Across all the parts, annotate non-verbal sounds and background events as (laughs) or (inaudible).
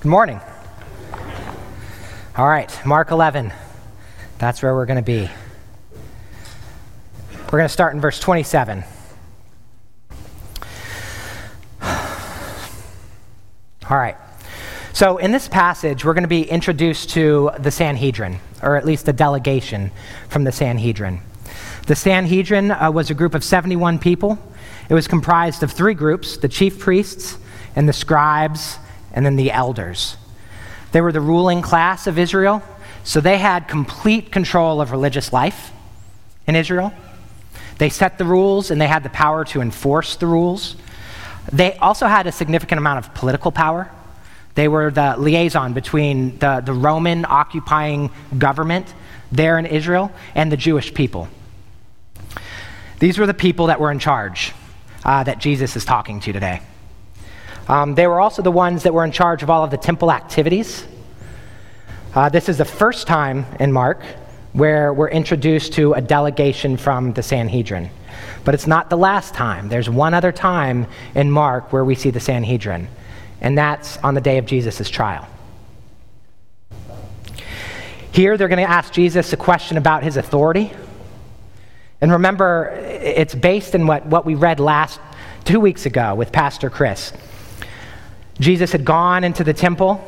Good morning. All right, Mark 11. That's where we're going to be. We're going to start in verse 27. All right. So, in this passage, we're going to be introduced to the Sanhedrin, or at least a delegation from the Sanhedrin. The Sanhedrin uh, was a group of 71 people. It was comprised of three groups the chief priests, and the scribes, and then the elders. They were the ruling class of Israel, so they had complete control of religious life in Israel. They set the rules and they had the power to enforce the rules. They also had a significant amount of political power. They were the liaison between the, the Roman occupying government there in Israel and the Jewish people. These were the people that were in charge uh, that Jesus is talking to today. Um, they were also the ones that were in charge of all of the temple activities. Uh, this is the first time in Mark where we're introduced to a delegation from the Sanhedrin. But it's not the last time. There's one other time in Mark where we see the Sanhedrin, and that's on the day of Jesus' trial. Here, they're going to ask Jesus a question about his authority. And remember, it's based in what, what we read last two weeks ago with Pastor Chris. Jesus had gone into the temple,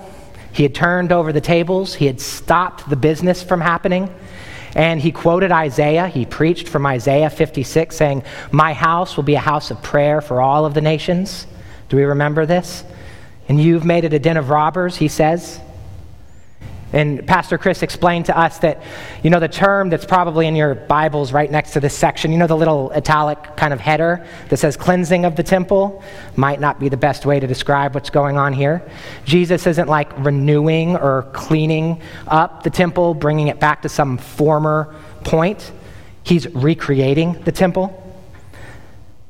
he had turned over the tables, he had stopped the business from happening. And he quoted Isaiah. He preached from Isaiah 56, saying, My house will be a house of prayer for all of the nations. Do we remember this? And you've made it a den of robbers, he says. And Pastor Chris explained to us that, you know, the term that's probably in your Bibles right next to this section, you know, the little italic kind of header that says cleansing of the temple, might not be the best way to describe what's going on here. Jesus isn't like renewing or cleaning up the temple, bringing it back to some former point. He's recreating the temple.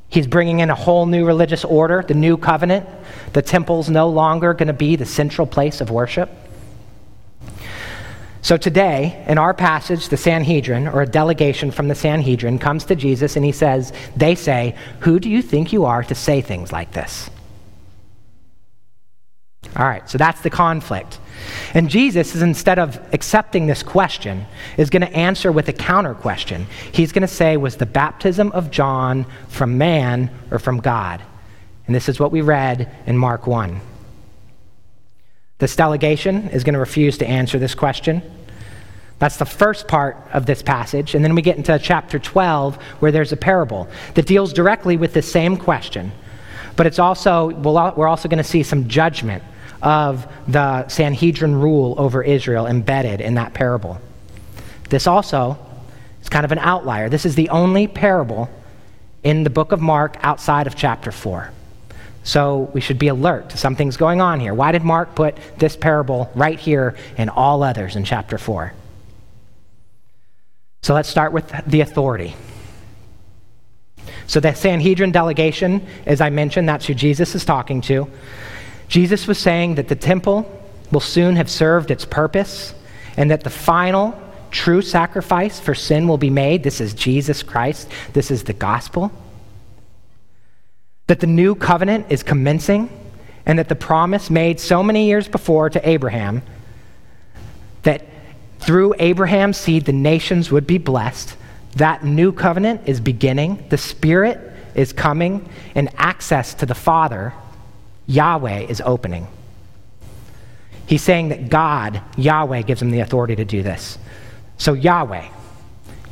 He's bringing in a whole new religious order, the new covenant. The temple's no longer going to be the central place of worship. So today, in our passage, the Sanhedrin, or a delegation from the Sanhedrin, comes to Jesus and he says, They say, Who do you think you are to say things like this? All right, so that's the conflict. And Jesus is instead of accepting this question, is going to answer with a counter question. He's going to say, Was the baptism of John from man or from God? And this is what we read in Mark 1. This delegation is going to refuse to answer this question. That's the first part of this passage. And then we get into chapter 12, where there's a parable that deals directly with the same question. But it's also, we're also going to see some judgment of the Sanhedrin rule over Israel embedded in that parable. This also is kind of an outlier. This is the only parable in the book of Mark outside of chapter 4. So we should be alert something's going on here. Why did Mark put this parable right here and all others in chapter 4? So let's start with the authority. So the Sanhedrin delegation, as I mentioned, that's who Jesus is talking to. Jesus was saying that the temple will soon have served its purpose and that the final true sacrifice for sin will be made. This is Jesus Christ. This is the gospel that the new covenant is commencing, and that the promise made so many years before to Abraham that through Abraham's seed the nations would be blessed. That new covenant is beginning, the Spirit is coming, and access to the Father, Yahweh, is opening. He's saying that God, Yahweh, gives him the authority to do this. So, Yahweh,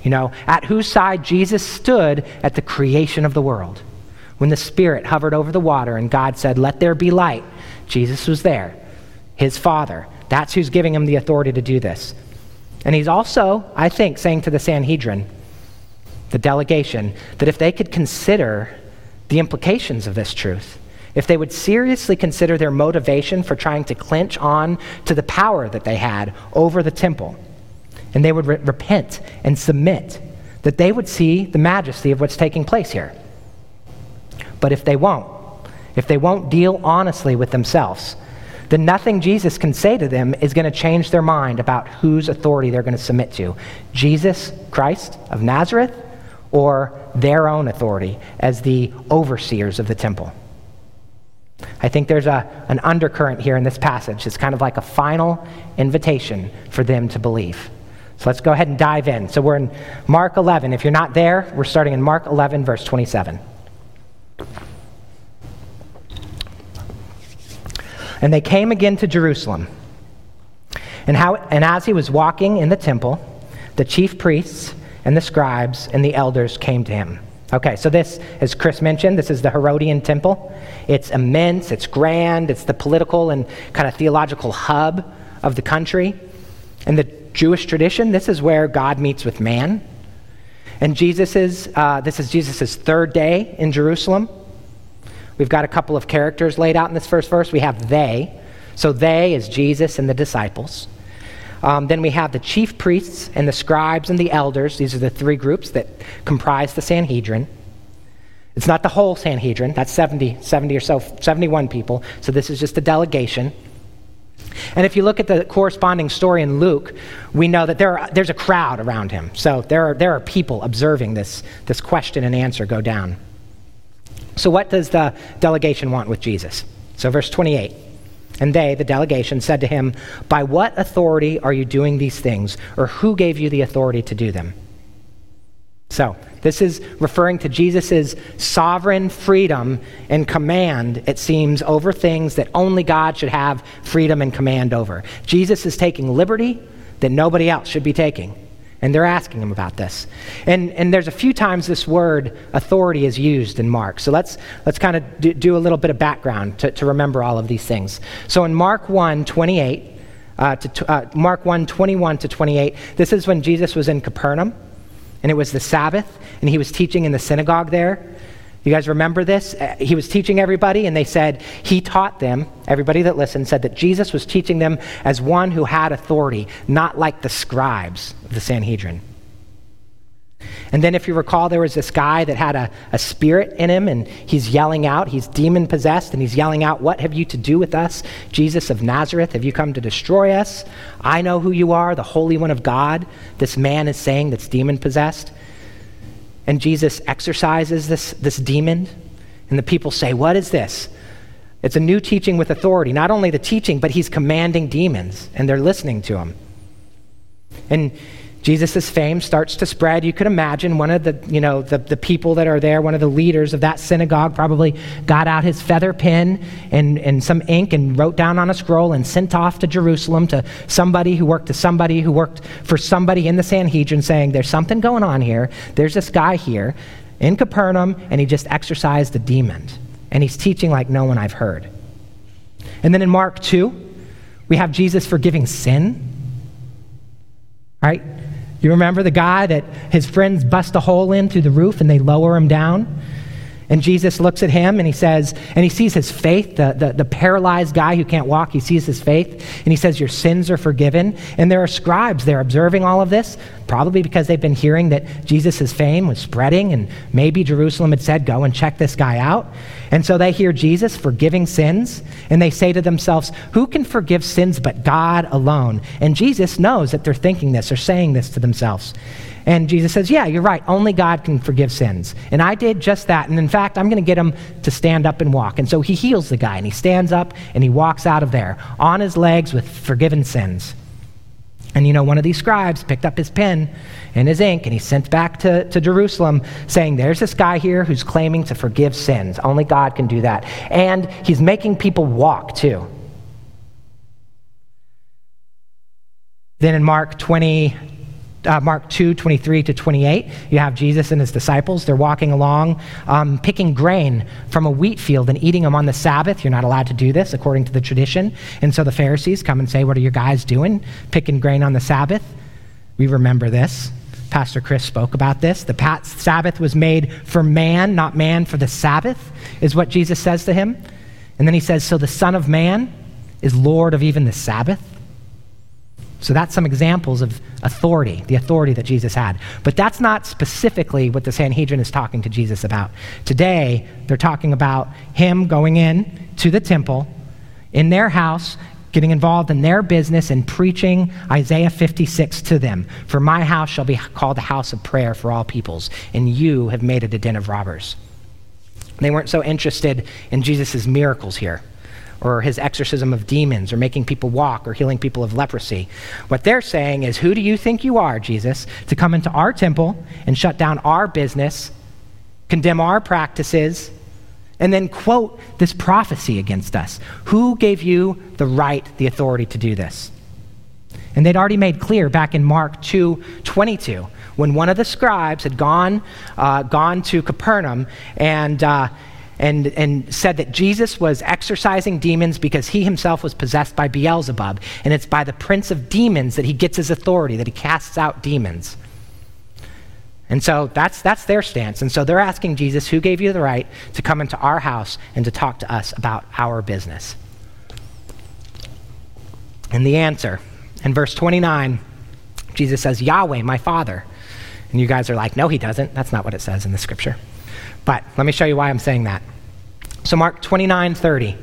you know, at whose side Jesus stood at the creation of the world when the Spirit hovered over the water and God said, Let there be light, Jesus was there, his Father. That's who's giving him the authority to do this. And he's also, I think, saying to the Sanhedrin, the delegation, that if they could consider the implications of this truth, if they would seriously consider their motivation for trying to clinch on to the power that they had over the temple, and they would re- repent and submit, that they would see the majesty of what's taking place here. But if they won't, if they won't deal honestly with themselves, then nothing Jesus can say to them is going to change their mind about whose authority they're going to submit to Jesus Christ of Nazareth or their own authority as the overseers of the temple. I think there's a, an undercurrent here in this passage. It's kind of like a final invitation for them to believe. So let's go ahead and dive in. So we're in Mark 11. If you're not there, we're starting in Mark 11, verse 27. And they came again to Jerusalem. And, how, and as he was walking in the temple, the chief priests and the scribes and the elders came to him. Okay, so this, as Chris mentioned, this is the Herodian temple. It's immense, it's grand, it's the political and kind of theological hub of the country. In the Jewish tradition, this is where God meets with man. And Jesus is, uh, this is Jesus' third day in Jerusalem. We've got a couple of characters laid out in this first verse. We have they. So they is Jesus and the disciples. Um, then we have the chief priests and the scribes and the elders. These are the three groups that comprise the Sanhedrin. It's not the whole Sanhedrin, that's 70, 70 or so, 71 people. So this is just a delegation. And if you look at the corresponding story in Luke, we know that there are, there's a crowd around him. So there are, there are people observing this, this question and answer go down. So, what does the delegation want with Jesus? So, verse 28. And they, the delegation, said to him, By what authority are you doing these things, or who gave you the authority to do them? So, this is referring to Jesus' sovereign freedom and command, it seems, over things that only God should have freedom and command over. Jesus is taking liberty that nobody else should be taking. And they're asking him about this. And, and there's a few times this word authority is used in Mark. So let's, let's kind of do, do, a little bit of background to, to remember all of these things. So in Mark 1 28, uh, to, uh, Mark 1 21 to 28, this is when Jesus was in Capernaum, and it was the Sabbath, and he was teaching in the synagogue there. You guys remember this? Uh, he was teaching everybody, and they said he taught them, everybody that listened said that Jesus was teaching them as one who had authority, not like the scribes of the Sanhedrin. And then, if you recall, there was this guy that had a, a spirit in him, and he's yelling out. He's demon possessed, and he's yelling out, What have you to do with us, Jesus of Nazareth? Have you come to destroy us? I know who you are, the Holy One of God. This man is saying that's demon possessed and Jesus exorcises this, this demon, and the people say, What is this? It's a new teaching with authority. Not only the teaching, but he's commanding demons, and they're listening to him. And Jesus' fame starts to spread. You could imagine one of the, you know, the, the people that are there, one of the leaders of that synagogue probably got out his feather pen and, and some ink and wrote down on a scroll and sent off to Jerusalem to somebody who worked to somebody who worked for somebody in the Sanhedrin saying, there's something going on here. There's this guy here in Capernaum and he just exorcised a demon. And he's teaching like no one I've heard. And then in Mark 2, we have Jesus forgiving sin. Right? You remember the guy that his friends bust a hole in through the roof and they lower him down? And Jesus looks at him and he says, and he sees his faith, the, the, the, paralyzed guy who can't walk, he sees his faith, and he says, Your sins are forgiven. And there are scribes, they're observing all of this, probably because they've been hearing that Jesus' fame was spreading, and maybe Jerusalem had said, Go and check this guy out. And so they hear Jesus forgiving sins, and they say to themselves, Who can forgive sins but God alone? And Jesus knows that they're thinking this or saying this to themselves. And Jesus says, Yeah, you're right. Only God can forgive sins. And I did just that. And in fact, I'm going to get him to stand up and walk. And so he heals the guy and he stands up and he walks out of there on his legs with forgiven sins. And you know, one of these scribes picked up his pen and his ink and he sent back to, to Jerusalem saying, There's this guy here who's claiming to forgive sins. Only God can do that. And he's making people walk too. Then in Mark 20, uh, Mark 2, 23 to 28, you have Jesus and his disciples. They're walking along, um, picking grain from a wheat field and eating them on the Sabbath. You're not allowed to do this according to the tradition. And so the Pharisees come and say, What are your guys doing? Picking grain on the Sabbath. We remember this. Pastor Chris spoke about this. The Sabbath was made for man, not man for the Sabbath, is what Jesus says to him. And then he says, So the Son of Man is Lord of even the Sabbath. So that's some examples of authority, the authority that Jesus had. But that's not specifically what the Sanhedrin is talking to Jesus about. Today, they're talking about him going in to the temple, in their house, getting involved in their business and preaching Isaiah 56 to them. For my house shall be called a house of prayer for all peoples, and you have made it a den of robbers. They weren't so interested in Jesus' miracles here or his exorcism of demons or making people walk or healing people of leprosy. What they're saying is, Who do you think you are, Jesus, to come into our temple and shut down our business, condemn our practices, and then quote this prophecy against us? Who gave you the right, the authority to do this? And they'd already made clear back in Mark 2 22, when one of the scribes had gone, uh, gone to Capernaum and, uh, and, and said that Jesus was exorcising demons because he himself was possessed by Beelzebub. And it's by the prince of demons that he gets his authority, that he casts out demons. And so that's, that's their stance. And so they're asking Jesus, who gave you the right to come into our house and to talk to us about our business? And the answer, in verse 29, Jesus says, Yahweh, my Father. And you guys are like, no, he doesn't. That's not what it says in the scripture. But let me show you why I'm saying that. So, Mark 29 30,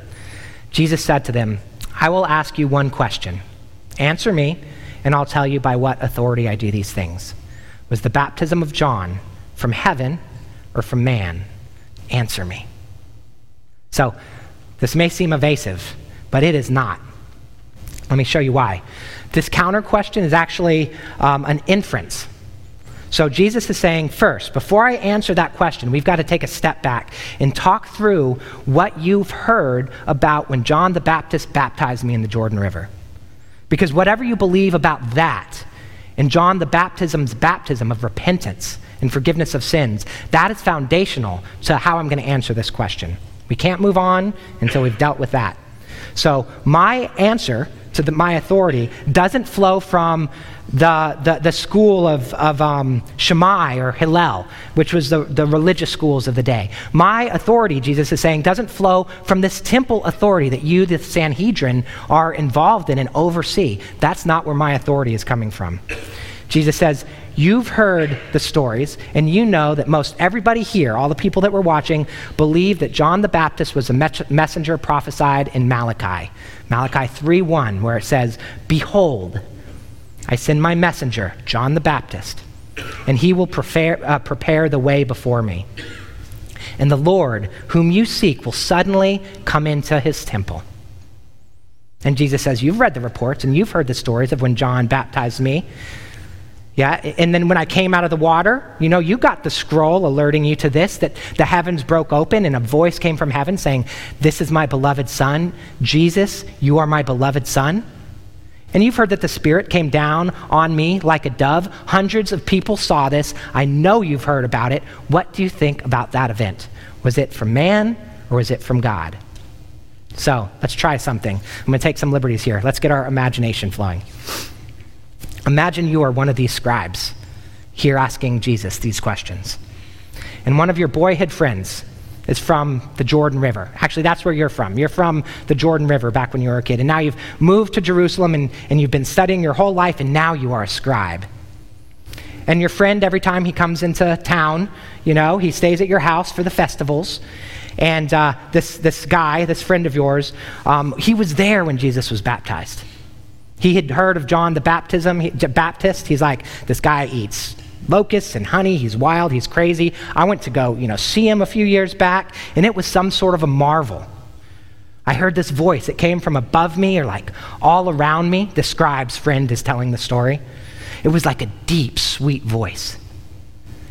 Jesus said to them, I will ask you one question. Answer me, and I'll tell you by what authority I do these things. Was the baptism of John from heaven or from man? Answer me. So, this may seem evasive, but it is not. Let me show you why. This counter question is actually um, an inference so Jesus is saying, first, before I answer that question, we've got to take a step back and talk through what you've heard about when John the Baptist baptized me in the Jordan River. Because whatever you believe about that, and John the Baptism's baptism of repentance and forgiveness of sins, that is foundational to how I'm going to answer this question. We can't move on until we've dealt with that. So, my answer to the, my authority doesn't flow from the, the, the school of, of um, Shammai or Hillel, which was the, the religious schools of the day. My authority, Jesus is saying, doesn't flow from this temple authority that you, the Sanhedrin, are involved in and oversee. That's not where my authority is coming from. Jesus says, You've heard the stories, and you know that most everybody here, all the people that were watching, believe that John the Baptist was a messenger prophesied in Malachi. Malachi 3:1, where it says, Behold, I send my messenger, John the Baptist, and he will prepare, uh, prepare the way before me. And the Lord, whom you seek, will suddenly come into his temple. And Jesus says, You've read the reports and you've heard the stories of when John baptized me. Yeah, and then when I came out of the water, you know, you got the scroll alerting you to this that the heavens broke open and a voice came from heaven saying, This is my beloved Son. Jesus, you are my beloved Son. And you've heard that the Spirit came down on me like a dove. Hundreds of people saw this. I know you've heard about it. What do you think about that event? Was it from man or was it from God? So let's try something. I'm going to take some liberties here. Let's get our imagination flowing. Imagine you are one of these scribes here asking Jesus these questions. And one of your boyhood friends is from the Jordan River. Actually, that's where you're from. You're from the Jordan River back when you were a kid. And now you've moved to Jerusalem and, and you've been studying your whole life, and now you are a scribe. And your friend, every time he comes into town, you know, he stays at your house for the festivals. And uh, this, this guy, this friend of yours, um, he was there when Jesus was baptized. He had heard of John the baptism, he, Baptist. He's like, this guy eats locusts and honey. He's wild. He's crazy. I went to go, you know, see him a few years back, and it was some sort of a marvel. I heard this voice. It came from above me or like all around me. The scribe's friend is telling the story. It was like a deep, sweet voice.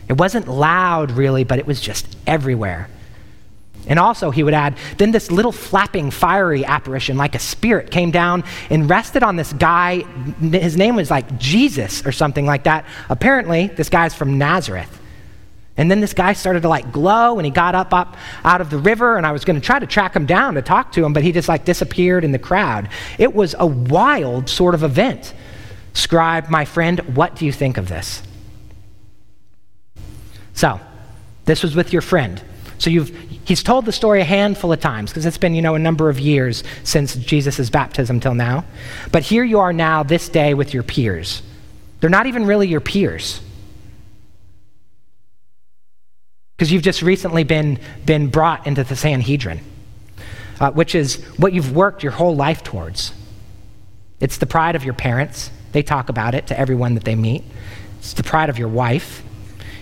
It wasn't loud, really, but it was just everywhere. And also, he would add, then this little flapping, fiery apparition, like a spirit, came down and rested on this guy. His name was like Jesus or something like that. Apparently, this guy's from Nazareth. And then this guy started to like glow and he got up up out of the river and I was going to try to track him down to talk to him but he just like disappeared in the crowd. It was a wild sort of event. Scribe, my friend, what do you think of this? So, this was with your friend. So you've He's told the story a handful of times because it's been, you know, a number of years since Jesus' baptism till now. But here you are now, this day, with your peers. They're not even really your peers. Because you've just recently been, been brought into the Sanhedrin, uh, which is what you've worked your whole life towards. It's the pride of your parents. They talk about it to everyone that they meet. It's the pride of your wife.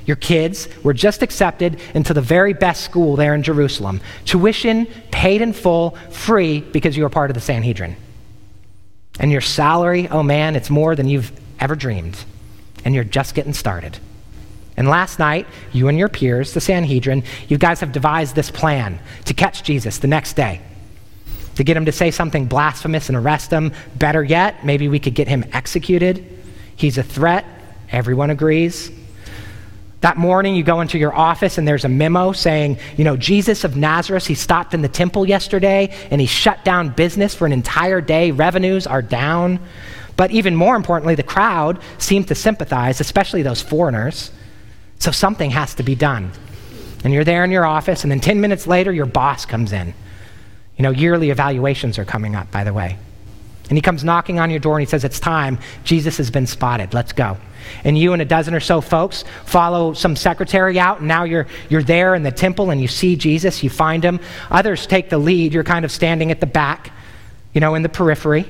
Your kids were just accepted into the very best school there in Jerusalem. Tuition paid in full, free, because you were part of the Sanhedrin. And your salary, oh man, it's more than you've ever dreamed. And you're just getting started. And last night, you and your peers, the Sanhedrin, you guys have devised this plan to catch Jesus the next day, to get him to say something blasphemous and arrest him. Better yet, maybe we could get him executed. He's a threat. Everyone agrees. That morning, you go into your office and there's a memo saying, you know, Jesus of Nazareth, he stopped in the temple yesterday and he shut down business for an entire day. Revenues are down. But even more importantly, the crowd seemed to sympathize, especially those foreigners. So something has to be done. And you're there in your office, and then 10 minutes later, your boss comes in. You know, yearly evaluations are coming up, by the way. And he comes knocking on your door and he says, It's time. Jesus has been spotted. Let's go. And you and a dozen or so folks follow some secretary out, and now you're, you're there in the temple and you see Jesus, you find him. Others take the lead. You're kind of standing at the back, you know, in the periphery.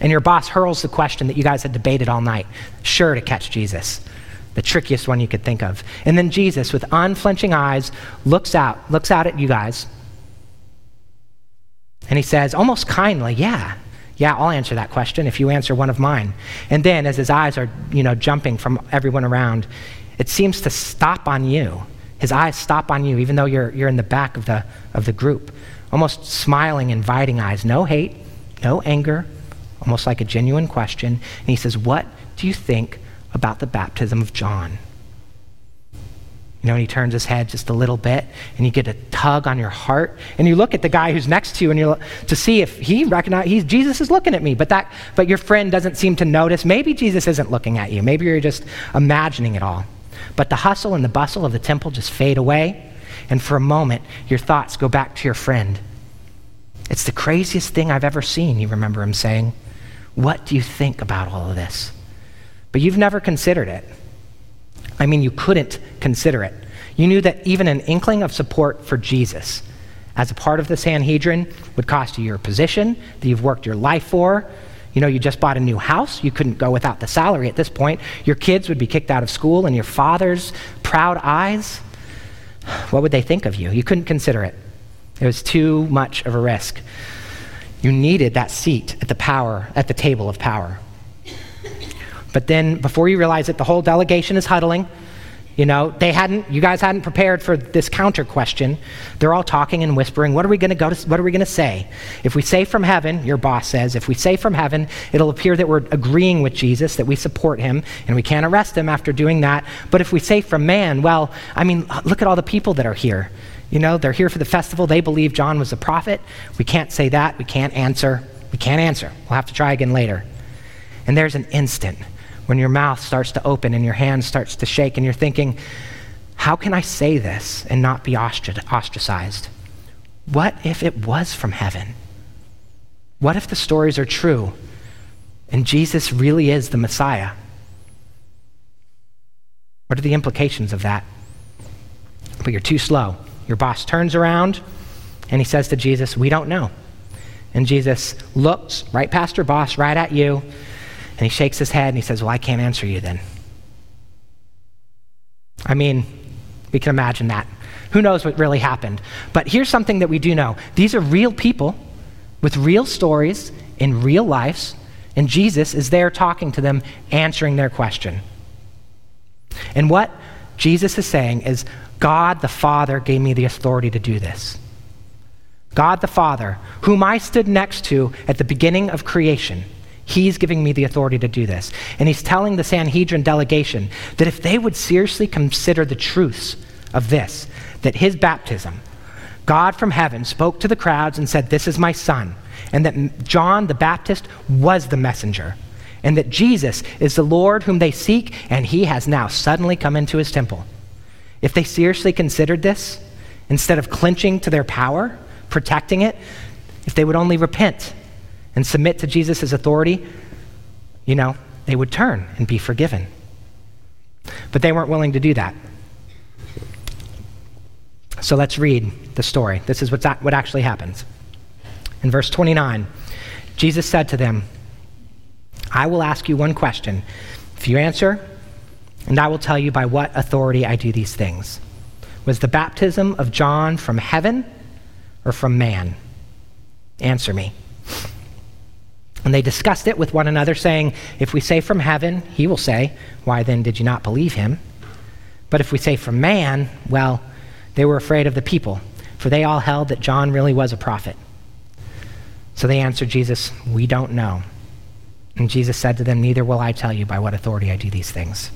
And your boss hurls the question that you guys had debated all night sure to catch Jesus the trickiest one you could think of. And then Jesus, with unflinching eyes, looks out, looks out at you guys, and he says, almost kindly, Yeah, yeah, I'll answer that question if you answer one of mine. And then, as his eyes are, you know, jumping from everyone around, it seems to stop on you. His eyes stop on you, even though you're, you're in the back of the, of the group. Almost smiling, inviting eyes. No hate, no anger, almost like a genuine question. And he says, What do you think about the baptism of John. You know, and he turns his head just a little bit, and you get a tug on your heart, and you look at the guy who's next to you, and you to see if he recognizes he's Jesus is looking at me, but that but your friend doesn't seem to notice. Maybe Jesus isn't looking at you. Maybe you're just imagining it all. But the hustle and the bustle of the temple just fade away, and for a moment, your thoughts go back to your friend. It's the craziest thing I've ever seen, you remember him saying. What do you think about all of this? But you've never considered it. I mean, you couldn't consider it. You knew that even an inkling of support for Jesus as a part of the Sanhedrin would cost you your position that you've worked your life for. You know, you just bought a new house. You couldn't go without the salary at this point. Your kids would be kicked out of school, and your father's proud eyes, what would they think of you? You couldn't consider it. It was too much of a risk. You needed that seat at the power, at the table of power. But then, before you realize it, the whole delegation is huddling. You know, they hadn't, you guys hadn't prepared for this counter question. They're all talking and whispering. What are we going to go to, what are we going to say? If we say from heaven, your boss says, if we say from heaven, it'll appear that we're agreeing with Jesus, that we support him, and we can't arrest him after doing that. But if we say from man, well, I mean, look at all the people that are here. You know, they're here for the festival. They believe John was a prophet. We can't say that. We can't answer. We can't answer. We'll have to try again later. And there's an instant when your mouth starts to open and your hand starts to shake and you're thinking, how can I say this and not be ostracized? What if it was from heaven? What if the stories are true and Jesus really is the Messiah? What are the implications of that? But you're too slow. Your boss turns around and he says to Jesus, We don't know. And Jesus looks right past your boss, right at you, and he shakes his head and he says, Well, I can't answer you then. I mean, we can imagine that. Who knows what really happened? But here's something that we do know these are real people with real stories in real lives, and Jesus is there talking to them, answering their question. And what Jesus is saying is, God the Father gave me the authority to do this. God the Father, whom I stood next to at the beginning of creation He's giving me the authority to do this. And he's telling the Sanhedrin delegation that if they would seriously consider the truths of this, that his baptism, God from heaven spoke to the crowds and said, This is my son, and that John the Baptist was the messenger, and that Jesus is the Lord whom they seek, and he has now suddenly come into his temple. If they seriously considered this, instead of clinching to their power, protecting it, if they would only repent and submit to Jesus' authority, you know, they would turn and be forgiven. But they weren't willing to do that. So let's read the story. This is what's, what actually happens. In verse 29, Jesus said to them, I will ask you one question. If you answer, and I will tell you by what authority I do these things. Was the baptism of John from heaven or from man? Answer me. And they discussed it with one another, saying, If we say from heaven, he will say, Why then did you not believe him? But if we say from man, well, they were afraid of the people, for they all held that John really was a prophet. So they answered Jesus, We don't know. And Jesus said to them, Neither will I tell you by what authority I do these things.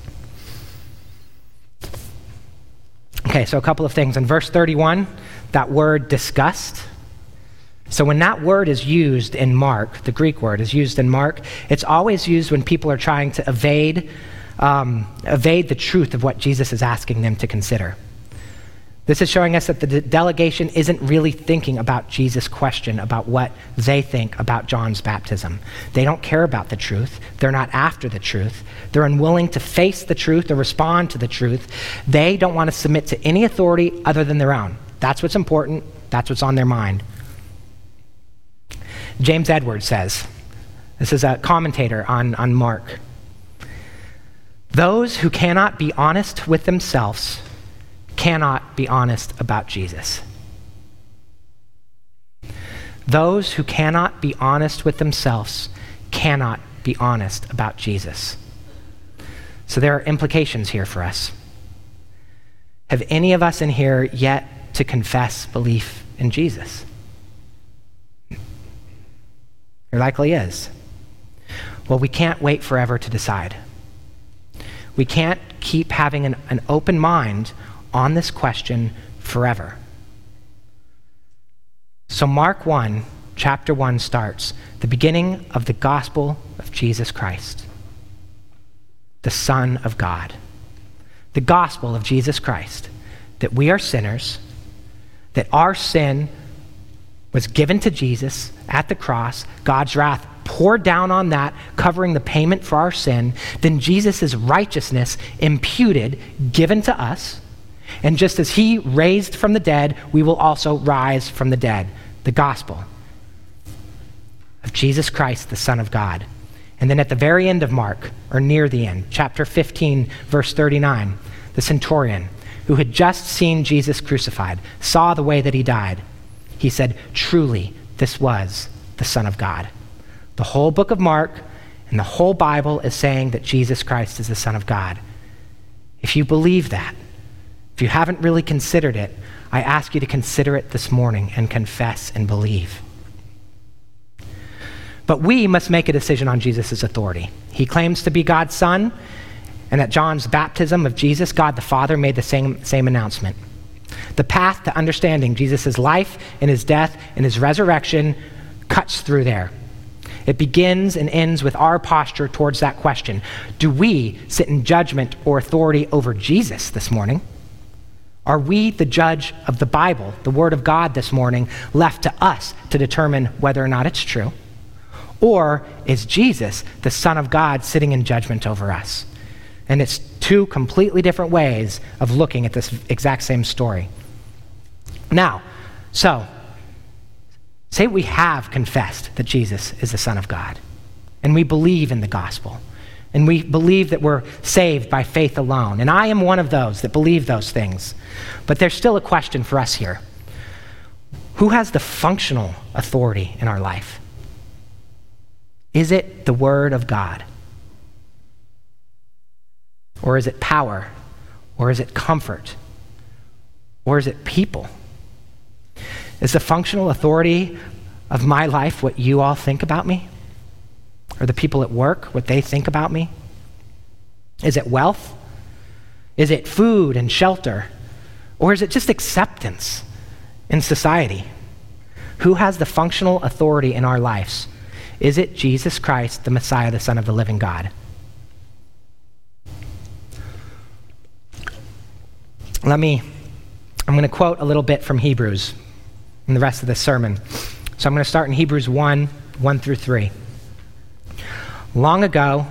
Okay, so a couple of things. In verse 31, that word disgust. So when that word is used in Mark, the Greek word is used in Mark, it's always used when people are trying to evade, um, evade the truth of what Jesus is asking them to consider. This is showing us that the de- delegation isn't really thinking about Jesus' question about what they think about John's baptism. They don't care about the truth. They're not after the truth. They're unwilling to face the truth or respond to the truth. They don't want to submit to any authority other than their own. That's what's important. That's what's on their mind. James Edwards says, this is a commentator on, on Mark. Those who cannot be honest with themselves cannot be honest about Jesus. Those who cannot be honest with themselves cannot be honest about Jesus. So there are implications here for us. Have any of us in here yet to confess belief in Jesus? There likely is. Well, we can't wait forever to decide. We can't keep having an, an open mind on this question forever. So, Mark 1, chapter 1 starts the beginning of the gospel of Jesus Christ, the Son of God. The gospel of Jesus Christ, that we are sinners, that our sin was given to Jesus at the cross, God's wrath poured down on that, covering the payment for our sin, then Jesus' righteousness imputed, given to us and just as he raised from the dead, we will also rise from the dead. The gospel of Jesus Christ, the Son of God. And then at the very end of Mark, or near the end, chapter 15, verse 39, the centurion who had just seen Jesus crucified saw the way that he died. He said, Truly, this was the Son of God. The whole book of Mark and the whole Bible is saying that Jesus Christ is the Son of God. If you believe that, if you haven't really considered it, I ask you to consider it this morning and confess and believe. But we must make a decision on Jesus' authority. He claims to be God's Son, and at John's baptism of Jesus, God the Father made the same, same announcement. The path to understanding Jesus' life and his death and his resurrection cuts through there. It begins and ends with our posture towards that question Do we sit in judgment or authority over Jesus this morning? Are we, the judge of the Bible, the Word of God this morning, left to us to determine whether or not it's true? Or is Jesus, the Son of God, sitting in judgment over us? And it's two completely different ways of looking at this exact same story. Now, so, say we have confessed that Jesus is the Son of God, and we believe in the gospel. And we believe that we're saved by faith alone. And I am one of those that believe those things. But there's still a question for us here Who has the functional authority in our life? Is it the Word of God? Or is it power? Or is it comfort? Or is it people? Is the functional authority of my life what you all think about me? Or the people at work, what they think about me? Is it wealth? Is it food and shelter? Or is it just acceptance in society? Who has the functional authority in our lives? Is it Jesus Christ, the Messiah, the Son of the living God? Let me, I'm going to quote a little bit from Hebrews in the rest of the sermon. So I'm going to start in Hebrews 1 1 through 3. Long ago,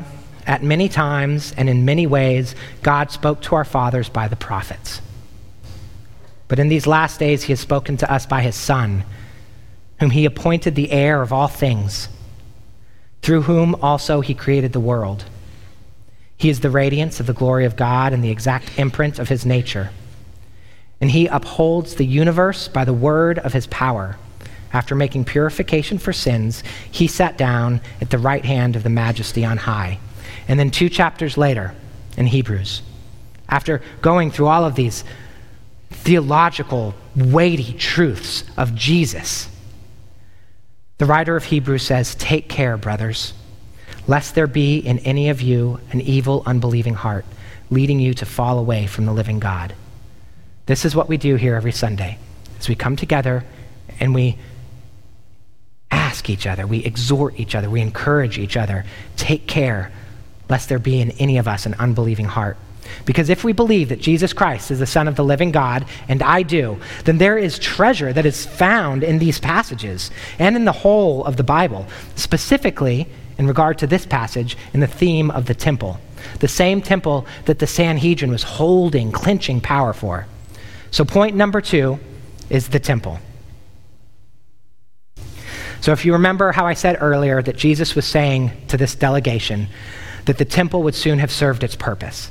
at many times and in many ways, God spoke to our fathers by the prophets. But in these last days, he has spoken to us by his Son, whom he appointed the heir of all things, through whom also he created the world. He is the radiance of the glory of God and the exact imprint of his nature. And he upholds the universe by the word of his power. After making purification for sins, he sat down at the right hand of the majesty on high. And then two chapters later, in Hebrews, after going through all of these theological, weighty truths of Jesus, the writer of Hebrews says, Take care, brothers lest there be in any of you an evil, unbelieving heart, leading you to fall away from the living God. This is what we do here every Sunday, as we come together and we ask each other, we exhort each other, we encourage each other. Take care, lest there be in any of us an unbelieving heart. Because if we believe that Jesus Christ is the Son of the living God, and I do, then there is treasure that is found in these passages and in the whole of the Bible, specifically in regard to this passage in the theme of the temple, the same temple that the Sanhedrin was holding, clinching power for. So, point number two is the temple. So, if you remember how I said earlier that Jesus was saying to this delegation that the temple would soon have served its purpose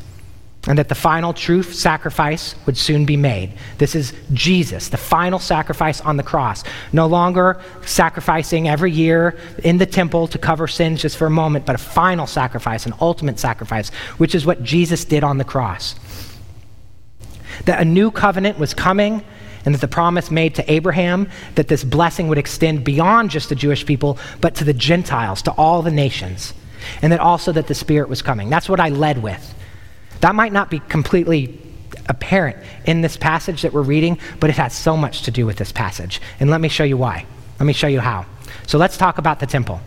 and that the final truth sacrifice would soon be made. This is Jesus, the final sacrifice on the cross. No longer sacrificing every year in the temple to cover sins just for a moment, but a final sacrifice, an ultimate sacrifice, which is what Jesus did on the cross. That a new covenant was coming, and that the promise made to Abraham that this blessing would extend beyond just the Jewish people, but to the Gentiles, to all the nations. And that also that the Spirit was coming. That's what I led with. That might not be completely apparent in this passage that we're reading, but it has so much to do with this passage. And let me show you why. Let me show you how. So let's talk about the temple.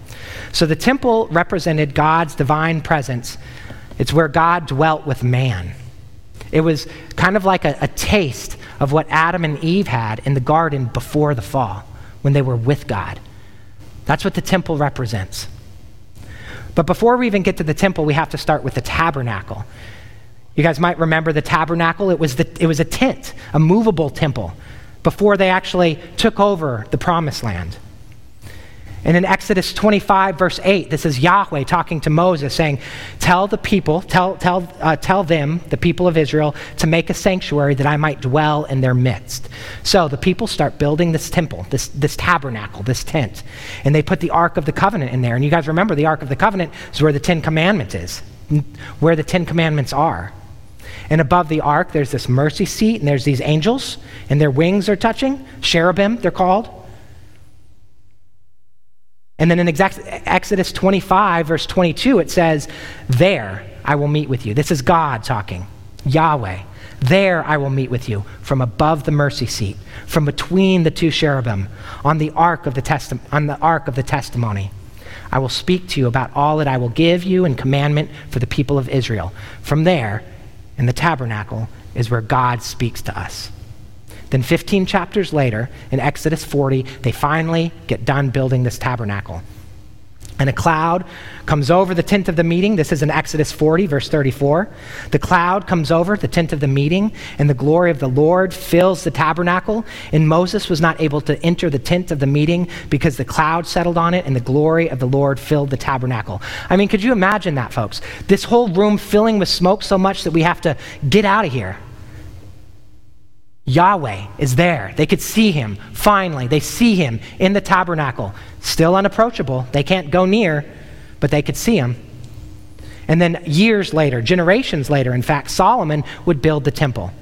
So the temple represented God's divine presence, it's where God dwelt with man. It was kind of like a, a taste of what Adam and Eve had in the garden before the fall, when they were with God. That's what the temple represents. But before we even get to the temple, we have to start with the tabernacle. You guys might remember the tabernacle. It was, the, it was a tent, a movable temple, before they actually took over the promised land. And in Exodus 25, verse 8, this is Yahweh talking to Moses, saying, Tell the people, tell, tell, uh, tell them, the people of Israel, to make a sanctuary that I might dwell in their midst. So the people start building this temple, this, this tabernacle, this tent. And they put the Ark of the Covenant in there. And you guys remember the Ark of the Covenant is where the Ten Commandments is, where the Ten Commandments are. And above the ark, there's this mercy seat, and there's these angels, and their wings are touching. Cherubim, they're called. And then in Exodus 25, verse 22, it says, There I will meet with you. This is God talking, Yahweh. There I will meet with you from above the mercy seat, from between the two cherubim, on the ark of the, testi- on the ark of the testimony. I will speak to you about all that I will give you in commandment for the people of Israel. From there, in the tabernacle is where God speaks to us. Then, 15 chapters later, in Exodus 40, they finally get done building this tabernacle. And a cloud comes over the tent of the meeting. This is in Exodus 40, verse 34. The cloud comes over the tent of the meeting, and the glory of the Lord fills the tabernacle. And Moses was not able to enter the tent of the meeting because the cloud settled on it, and the glory of the Lord filled the tabernacle. I mean, could you imagine that, folks? This whole room filling with smoke so much that we have to get out of here. Yahweh is there. They could see him. Finally, they see him in the tabernacle. Still unapproachable. They can't go near, but they could see him. And then years later, generations later, in fact, Solomon would build the temple.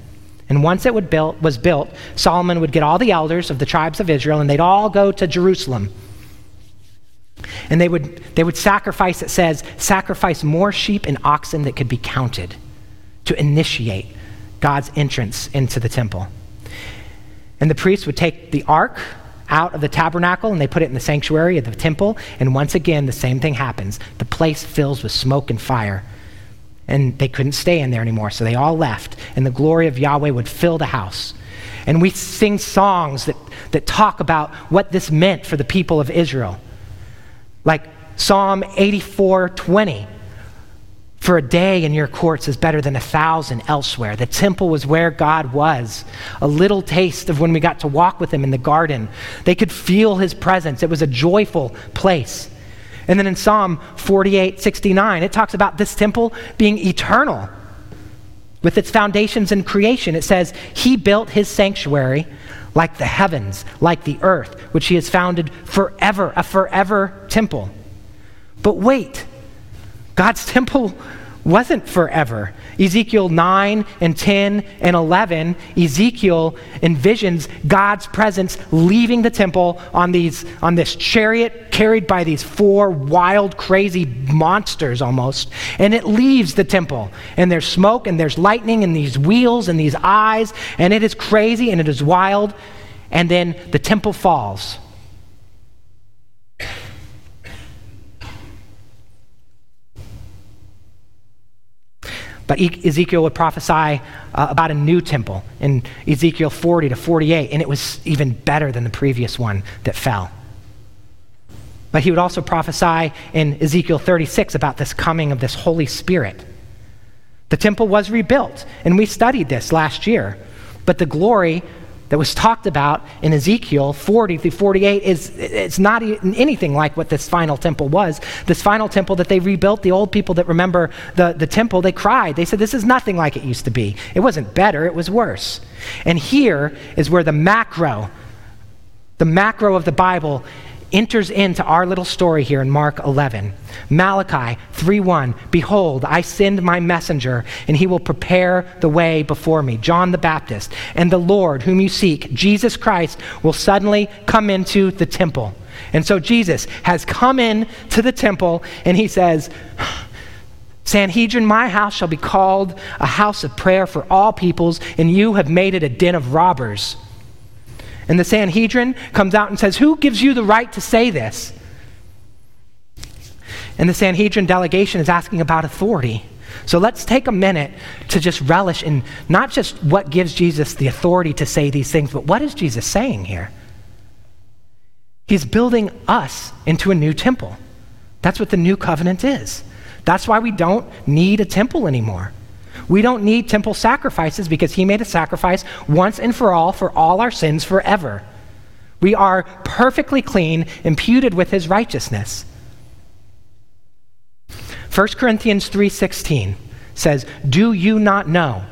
And once it built, was built, Solomon would get all the elders of the tribes of Israel, and they'd all go to Jerusalem. And they would, they would sacrifice, it says, sacrifice more sheep and oxen that could be counted to initiate God's entrance into the temple. And the priests would take the ark out of the tabernacle and they put it in the sanctuary of the temple. And once again, the same thing happens. The place fills with smoke and fire. And they couldn't stay in there anymore, so they all left. And the glory of Yahweh would fill the house. And we sing songs that, that talk about what this meant for the people of Israel. Like Psalm 84 20 for a day in your courts is better than a thousand elsewhere. The temple was where God was. A little taste of when we got to walk with him in the garden. They could feel his presence. It was a joyful place. And then in Psalm 48 69, it talks about this temple being eternal with its foundations in creation. It says, He built His sanctuary like the heavens, like the earth, which He has founded forever, a forever temple. But wait, God's temple wasn't forever. Ezekiel 9 and 10 and 11, Ezekiel envisions God's presence leaving the temple on, these, on this chariot carried by these four wild, crazy monsters almost. And it leaves the temple. And there's smoke and there's lightning and these wheels and these eyes. And it is crazy and it is wild. And then the temple falls. But Ezekiel would prophesy uh, about a new temple in Ezekiel 40 to 48, and it was even better than the previous one that fell. But he would also prophesy in Ezekiel 36 about this coming of this Holy Spirit. The temple was rebuilt, and we studied this last year. But the glory that was talked about in Ezekiel 40 through 48 is it's not anything like what this final temple was. This final temple that they rebuilt, the old people that remember the, the temple, they cried. They said, This is nothing like it used to be. It wasn't better, it was worse. And here is where the macro, the macro of the Bible enters into our little story here in Mark 11. Malachi 3:1 Behold, I send my messenger, and he will prepare the way before me. John the Baptist, and the Lord whom you seek, Jesus Christ, will suddenly come into the temple. And so Jesus has come in to the temple and he says, Sanhedrin, my house shall be called a house of prayer for all peoples, and you have made it a den of robbers. And the Sanhedrin comes out and says, Who gives you the right to say this? And the Sanhedrin delegation is asking about authority. So let's take a minute to just relish in not just what gives Jesus the authority to say these things, but what is Jesus saying here? He's building us into a new temple. That's what the new covenant is. That's why we don't need a temple anymore. We don't need temple sacrifices because he made a sacrifice once and for all for all our sins forever. We are perfectly clean, imputed with his righteousness. 1 Corinthians 3:16 says, "Do you not know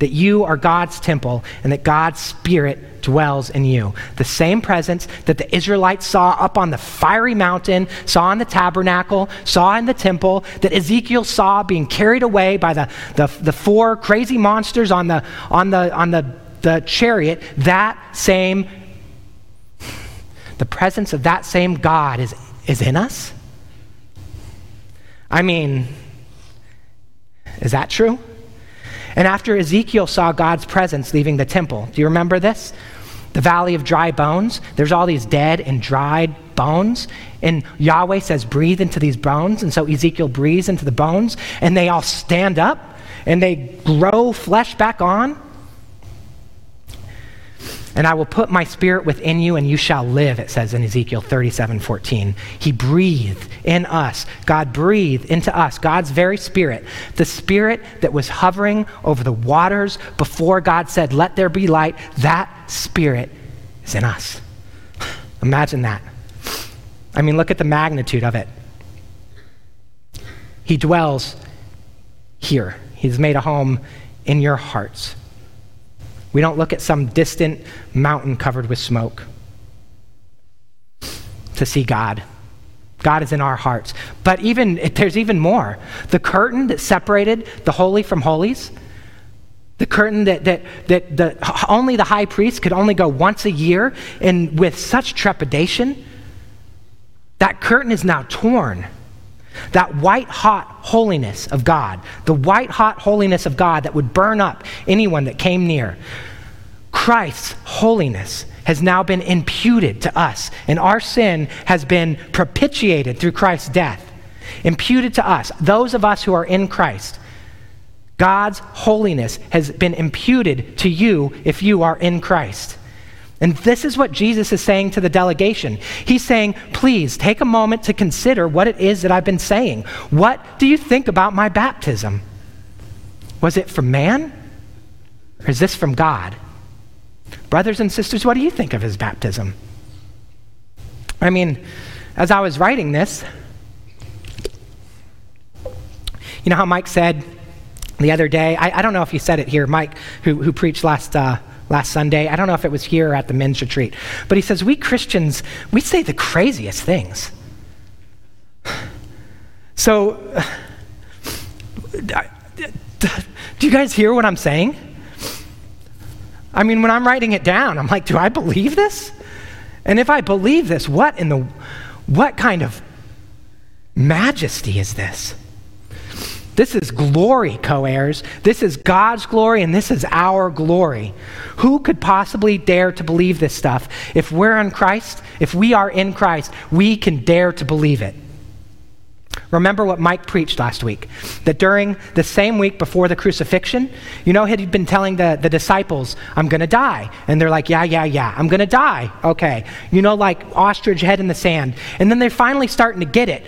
that you are God's temple and that God's Spirit dwells in you. The same presence that the Israelites saw up on the fiery mountain, saw in the tabernacle, saw in the temple, that Ezekiel saw being carried away by the, the, the four crazy monsters on the, on the, on the, the chariot, that same, the presence of that same God is, is in us? I mean, is that true? And after Ezekiel saw God's presence leaving the temple, do you remember this? The valley of dry bones. There's all these dead and dried bones. And Yahweh says, breathe into these bones. And so Ezekiel breathes into the bones, and they all stand up and they grow flesh back on. And I will put my spirit within you, and you shall live, it says in Ezekiel 37 14. He breathed in us. God breathed into us, God's very spirit, the spirit that was hovering over the waters before God said, Let there be light. That spirit is in us. (sighs) Imagine that. I mean, look at the magnitude of it. He dwells here, He's made a home in your hearts. We don't look at some distant mountain covered with smoke to see God. God is in our hearts. But even (laughs) there's even more. The curtain that separated the holy from holies, the curtain that, that, that the, only the high priest could only go once a year, and with such trepidation, that curtain is now torn. That white hot holiness of God, the white hot holiness of God that would burn up anyone that came near. Christ's holiness has now been imputed to us, and our sin has been propitiated through Christ's death. Imputed to us, those of us who are in Christ. God's holiness has been imputed to you if you are in Christ. And this is what Jesus is saying to the delegation. He's saying, please take a moment to consider what it is that I've been saying. What do you think about my baptism? Was it from man? Or is this from God? Brothers and sisters, what do you think of his baptism? I mean, as I was writing this, You know how Mike said the other day, I, I don't know if he said it here, Mike, who, who preached last, uh, last Sunday, I don't know if it was here or at the men's retreat, but he says, We Christians, we say the craziest things. (sighs) So, (sighs) do you guys hear what I'm saying? I mean, when I'm writing it down, I'm like, do I believe this? And if I believe this, what in the what kind of majesty is this? This is glory, co heirs. This is God's glory, and this is our glory. Who could possibly dare to believe this stuff? If we're in Christ, if we are in Christ, we can dare to believe it. Remember what Mike preached last week that during the same week before the crucifixion, you know, he'd been telling the, the disciples, I'm going to die. And they're like, Yeah, yeah, yeah, I'm going to die. Okay. You know, like ostrich head in the sand. And then they're finally starting to get it.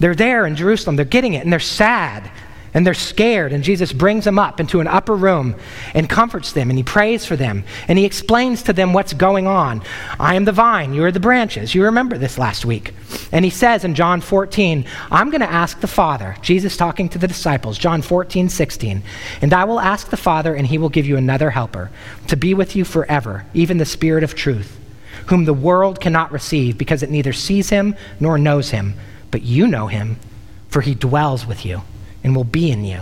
They're there in Jerusalem, they're getting it, and they're sad and they're scared. And Jesus brings them up into an upper room and comforts them, and he prays for them, and he explains to them what's going on. I am the vine, you are the branches. You remember this last week. And he says in John 14, I'm going to ask the Father, Jesus talking to the disciples, John 14, 16, and I will ask the Father, and he will give you another helper to be with you forever, even the Spirit of truth, whom the world cannot receive because it neither sees him nor knows him. But you know him, for he dwells with you and will be in you.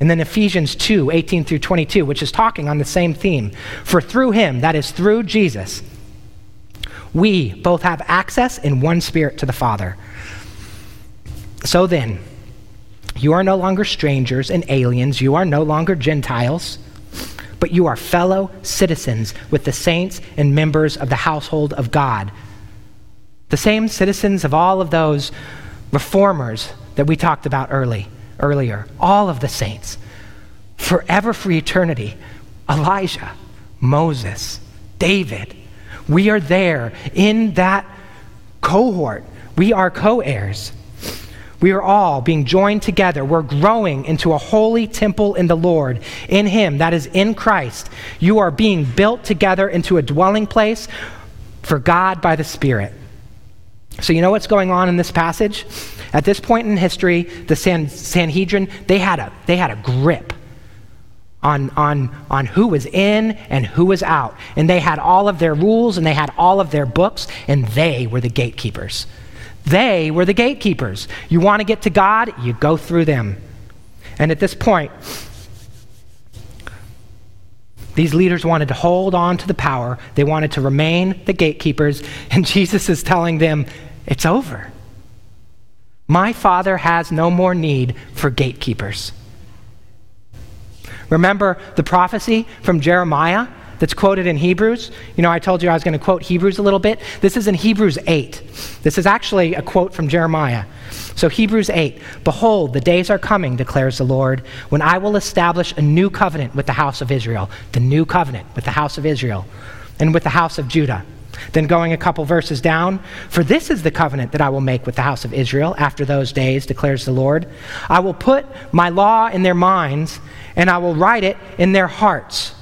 And then Ephesians 2 18 through 22, which is talking on the same theme. For through him, that is through Jesus, we both have access in one spirit to the Father. So then, you are no longer strangers and aliens, you are no longer Gentiles, but you are fellow citizens with the saints and members of the household of God. The same citizens of all of those reformers that we talked about early earlier, all of the saints, forever for eternity. Elijah, Moses, David. We are there in that cohort. We are co heirs. We are all being joined together. We're growing into a holy temple in the Lord, in Him, that is in Christ. You are being built together into a dwelling place for God by the Spirit. So, you know what's going on in this passage? At this point in history, the San- Sanhedrin, they had a, they had a grip on, on, on who was in and who was out. And they had all of their rules and they had all of their books, and they were the gatekeepers. They were the gatekeepers. You want to get to God, you go through them. And at this point, these leaders wanted to hold on to the power. They wanted to remain the gatekeepers. (laughs) And Jesus is telling them, it's over. My Father has no more need for gatekeepers. Remember the prophecy from Jeremiah that's quoted in Hebrews? You know, I told you I was going to quote Hebrews a little bit. This is in Hebrews 8. This is actually a quote from Jeremiah. So, Hebrews 8 Behold, the days are coming, declares the Lord, when I will establish a new covenant with the house of Israel, the new covenant with the house of Israel, and with the house of Judah then going a couple verses down, for this is the covenant that I will make with the house of Israel after those days, declares the Lord. I will put my law in their minds, and I will write it in their hearts.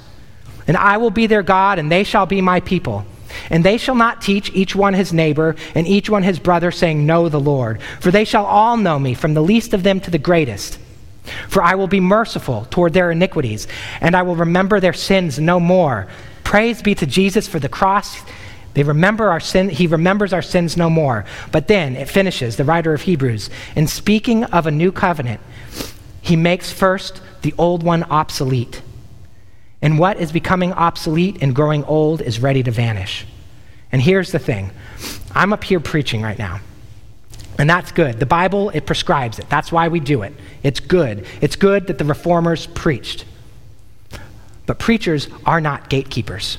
And I will be their God, and they shall be my people. And they shall not teach each one his neighbor and each one his brother, saying, Know the Lord. For they shall all know me, from the least of them to the greatest. For I will be merciful toward their iniquities, and I will remember their sins no more. Praise be to Jesus for the cross they remember our sin, he remembers our sins no more. But then it finishes, the writer of Hebrews, in speaking of a new covenant, he makes first the old one obsolete. And what is becoming obsolete and growing old is ready to vanish. And here's the thing I'm up here preaching right now. And that's good. The Bible, it prescribes it. That's why we do it. It's good. It's good that the reformers preached. But preachers are not gatekeepers.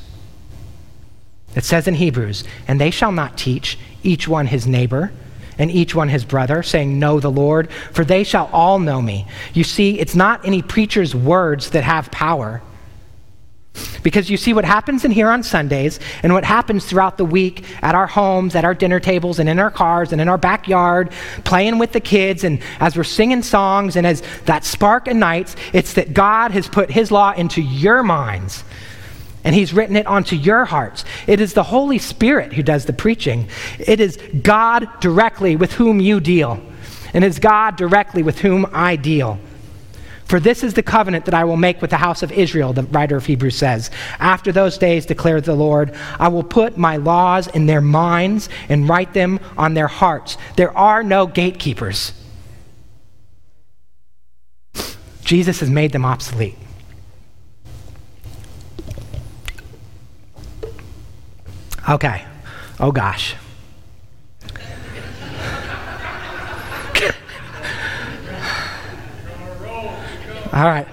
It says in Hebrews, and they shall not teach each one his neighbor and each one his brother, saying, Know the Lord, for they shall all know me. You see, it's not any preacher's words that have power. Because you see what happens in here on Sundays and what happens throughout the week at our homes, at our dinner tables, and in our cars, and in our backyard, playing with the kids, and as we're singing songs, and as that spark ignites, it's that God has put His law into your minds and he's written it onto your hearts. It is the Holy Spirit who does the preaching. It is God directly with whom you deal. and it is God directly with whom I deal. For this is the covenant that I will make with the house of Israel, the writer of Hebrews says. After those days, declares the Lord, I will put my laws in their minds and write them on their hearts. There are no gatekeepers. Jesus has made them obsolete. Okay. Oh gosh. All right.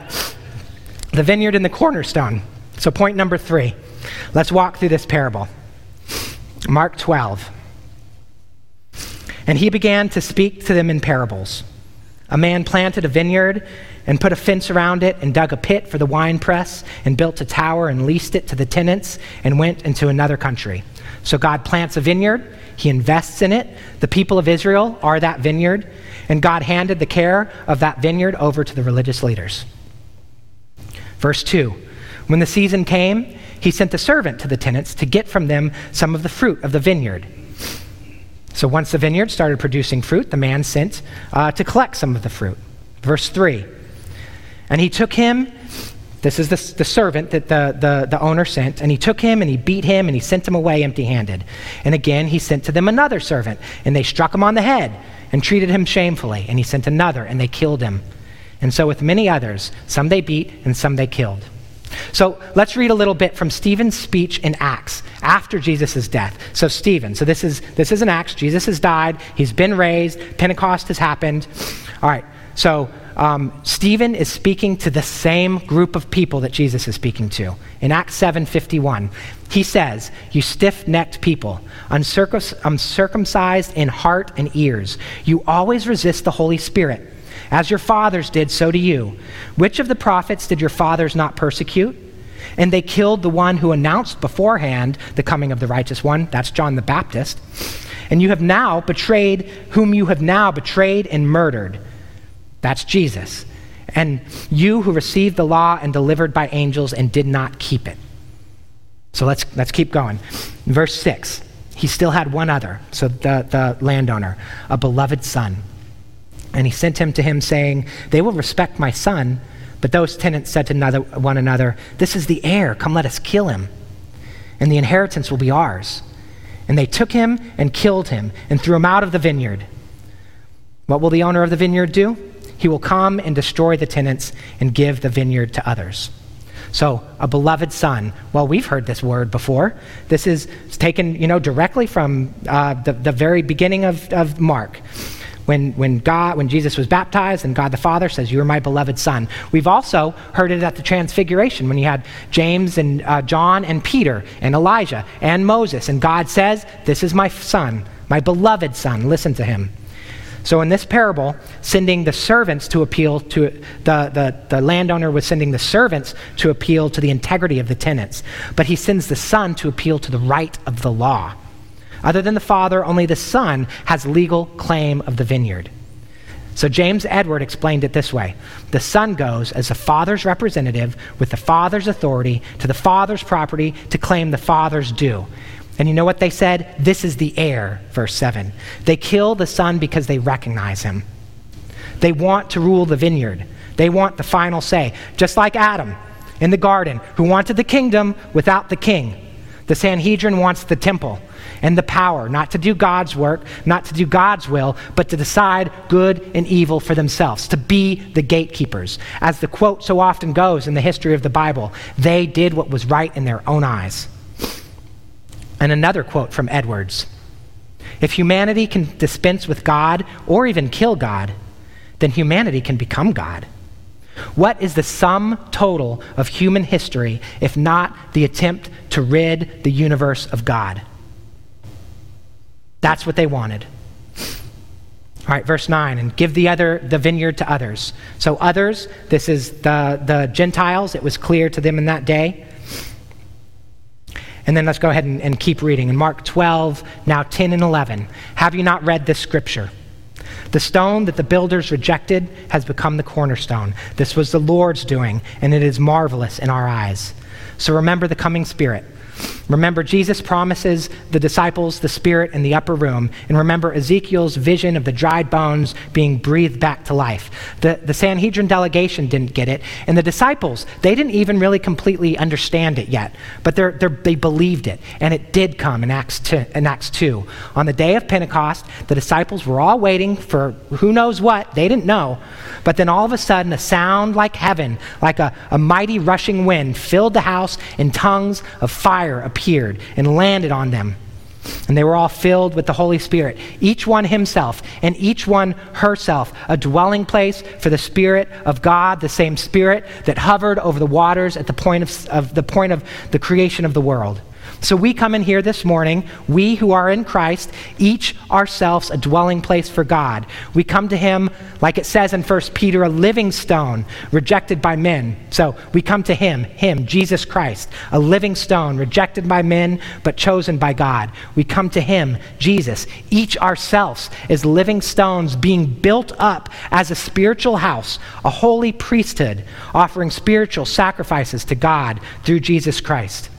The vineyard and the cornerstone. So, point number three. Let's walk through this parable. Mark 12. And he began to speak to them in parables. A man planted a vineyard and put a fence around it and dug a pit for the winepress and built a tower and leased it to the tenants and went into another country. So God plants a vineyard, he invests in it. The people of Israel are that vineyard, and God handed the care of that vineyard over to the religious leaders. Verse 2 When the season came, he sent a servant to the tenants to get from them some of the fruit of the vineyard. So once the vineyard started producing fruit, the man sent uh, to collect some of the fruit. Verse 3 And he took him this is the, the servant that the, the, the owner sent. And he took him and he beat him and he sent him away empty handed. And again, he sent to them another servant. And they struck him on the head and treated him shamefully. And he sent another and they killed him. And so, with many others, some they beat and some they killed. So let's read a little bit from Stephen's speech in Acts after Jesus' death. So Stephen, so this is this is an Acts. Jesus has died. He's been raised. Pentecost has happened. All right. So um, Stephen is speaking to the same group of people that Jesus is speaking to. In Acts 7:51, he says, "You stiff-necked people, uncircumcised in heart and ears, you always resist the Holy Spirit. As your fathers did, so do you. Which of the prophets did your fathers not persecute?" And they killed the one who announced beforehand the coming of the righteous one. That's John the Baptist. And you have now betrayed whom you have now betrayed and murdered. That's Jesus. And you who received the law and delivered by angels and did not keep it. So let's, let's keep going. Verse 6 He still had one other, so the, the landowner, a beloved son. And he sent him to him, saying, They will respect my son. But those tenants said to another, one another, This is the heir. Come, let us kill him. And the inheritance will be ours. And they took him and killed him and threw him out of the vineyard. What will the owner of the vineyard do? He will come and destroy the tenants and give the vineyard to others. So, a beloved son. Well, we've heard this word before. This is taken, you know, directly from uh, the, the very beginning of, of Mark. When, when God, when Jesus was baptized, and God the Father says, "You are my beloved Son." We've also heard it at the Transfiguration when you had James and uh, John and Peter and Elijah and Moses, and God says, "This is my Son, my beloved Son. Listen to him." So in this parable, sending the servants to appeal to the, the, the landowner was sending the servants to appeal to the integrity of the tenants, but he sends the son to appeal to the right of the law. Other than the father, only the son has legal claim of the vineyard. So James Edwards explained it this way The son goes as the father's representative with the father's authority to the father's property to claim the father's due. And you know what they said? This is the heir, verse 7. They kill the son because they recognize him. They want to rule the vineyard, they want the final say. Just like Adam in the garden, who wanted the kingdom without the king. The Sanhedrin wants the temple and the power, not to do God's work, not to do God's will, but to decide good and evil for themselves, to be the gatekeepers. As the quote so often goes in the history of the Bible, they did what was right in their own eyes. And another quote from Edwards If humanity can dispense with God or even kill God, then humanity can become God. What is the sum total of human history if not the attempt to rid the universe of God? That's what they wanted. All right, verse 9, and give the other the vineyard to others. So others, this is the, the Gentiles, it was clear to them in that day. And then let's go ahead and, and keep reading. In Mark 12, now 10 and 11. Have you not read this scripture? The stone that the builders rejected has become the cornerstone. This was the Lord's doing, and it is marvelous in our eyes. So remember the coming Spirit. Remember, Jesus promises the disciples the Spirit in the upper room. And remember Ezekiel's vision of the dried bones being breathed back to life. The, the Sanhedrin delegation didn't get it. And the disciples, they didn't even really completely understand it yet. But they're, they're, they believed it. And it did come in Acts, 2, in Acts 2. On the day of Pentecost, the disciples were all waiting for who knows what. They didn't know. But then all of a sudden, a sound like heaven, like a, a mighty rushing wind, filled the house, in tongues of fire appeared appeared and landed on them. And they were all filled with the Holy Spirit, each one himself and each one herself, a dwelling place for the Spirit of God, the same Spirit that hovered over the waters at the point of, of the point of the creation of the world. So we come in here this morning, we who are in Christ, each ourselves a dwelling place for God. We come to him, like it says in 1 Peter, a living stone, rejected by men. So we come to him, him, Jesus Christ, a living stone, rejected by men, but chosen by God. We come to him, Jesus, each ourselves as living stones being built up as a spiritual house, a holy priesthood, offering spiritual sacrifices to God through Jesus Christ.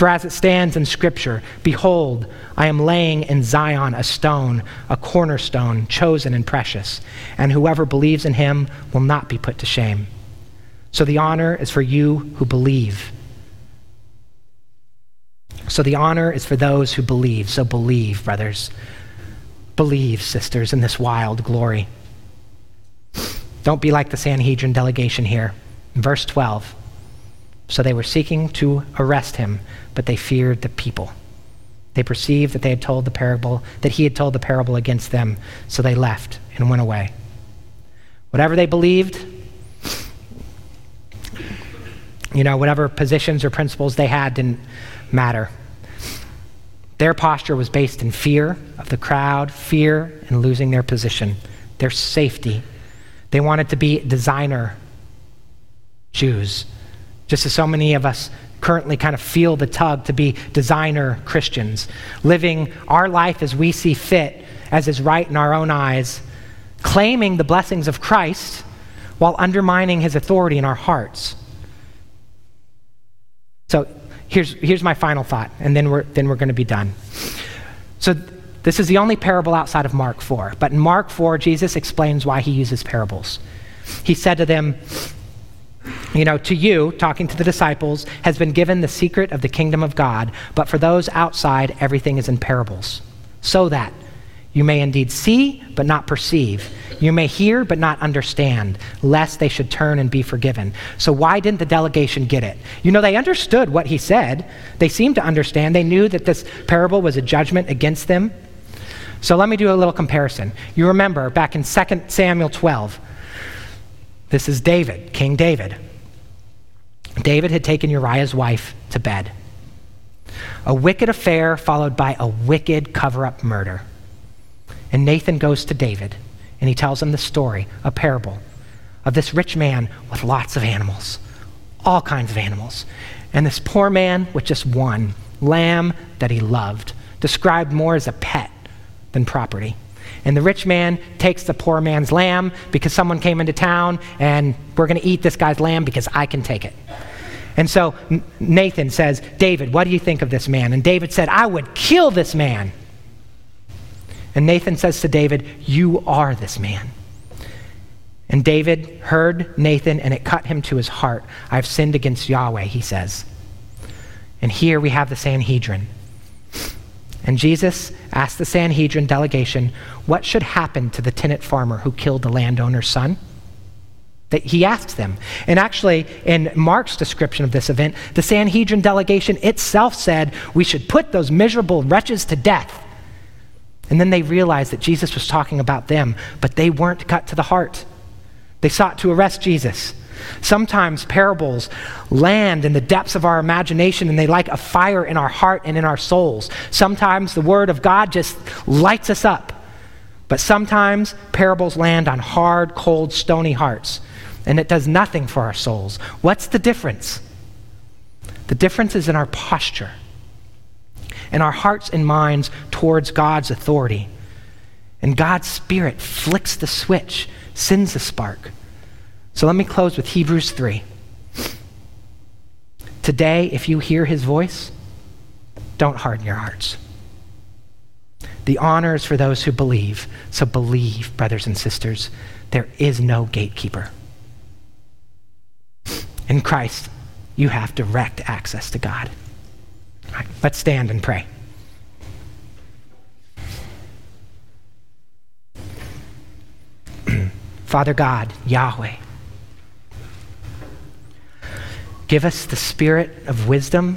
For as it stands in Scripture, behold, I am laying in Zion a stone, a cornerstone, chosen and precious, and whoever believes in him will not be put to shame. So the honor is for you who believe. So the honor is for those who believe. So believe, brothers. Believe, sisters, in this wild glory. Don't be like the Sanhedrin delegation here. verse 12. So they were seeking to arrest him, but they feared the people. They perceived that they had told the parable, that he had told the parable against them, so they left and went away. Whatever they believed, you know, whatever positions or principles they had didn't matter. Their posture was based in fear of the crowd, fear in losing their position, their safety. They wanted to be designer Jews just as so many of us currently kind of feel the tug to be designer Christians, living our life as we see fit, as is right in our own eyes, claiming the blessings of Christ while undermining his authority in our hearts. So here's, here's my final thought, and then we're, then we're going to be done. So this is the only parable outside of Mark 4. But in Mark 4, Jesus explains why he uses parables. He said to them, you know, to you, talking to the disciples, has been given the secret of the kingdom of God, but for those outside, everything is in parables, so that you may indeed see, but not perceive. You may hear, but not understand, lest they should turn and be forgiven. So, why didn't the delegation get it? You know, they understood what he said. They seemed to understand. They knew that this parable was a judgment against them. So, let me do a little comparison. You remember back in 2 Samuel 12, this is David, King David. David had taken Uriah's wife to bed. A wicked affair followed by a wicked cover up murder. And Nathan goes to David and he tells him the story, a parable of this rich man with lots of animals, all kinds of animals. And this poor man with just one lamb that he loved, described more as a pet than property. And the rich man takes the poor man's lamb because someone came into town and we're going to eat this guy's lamb because I can take it. And so Nathan says, David, what do you think of this man? And David said, I would kill this man. And Nathan says to David, You are this man. And David heard Nathan, and it cut him to his heart. I've sinned against Yahweh, he says. And here we have the Sanhedrin. And Jesus asked the Sanhedrin delegation, What should happen to the tenant farmer who killed the landowner's son? That he asked them. And actually, in Mark's description of this event, the Sanhedrin delegation itself said, We should put those miserable wretches to death. And then they realized that Jesus was talking about them, but they weren't cut to the heart. They sought to arrest Jesus. Sometimes parables land in the depths of our imagination and they light a fire in our heart and in our souls. Sometimes the Word of God just lights us up. But sometimes parables land on hard, cold, stony hearts and it does nothing for our souls. What's the difference? The difference is in our posture in our hearts and minds towards God's authority. And God's Spirit flicks the switch, sends the spark. So let me close with Hebrews 3. Today, if you hear his voice, Don't harden your hearts. The honor is for those who believe. So believe, brothers and sisters. There is no gatekeeper. In Christ, you have direct access to God. Let's stand and pray. (clears throat) Father God, Yahweh, give us the spirit of wisdom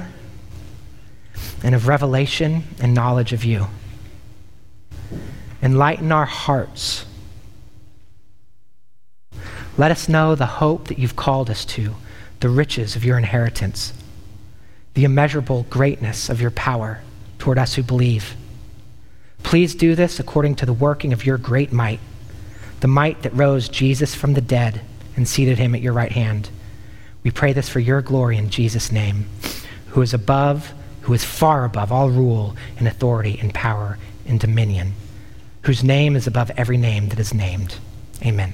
and of revelation and knowledge of you. Enlighten our hearts. Let us know the hope that you've called us to, the riches of your inheritance, the immeasurable greatness of your power toward us who believe. Please do this according to the working of your great might, the might that rose Jesus from the dead and seated him at your right hand. We pray this for your glory in Jesus' name, who is above, who is far above all rule and authority and power and dominion, whose name is above every name that is named. Amen.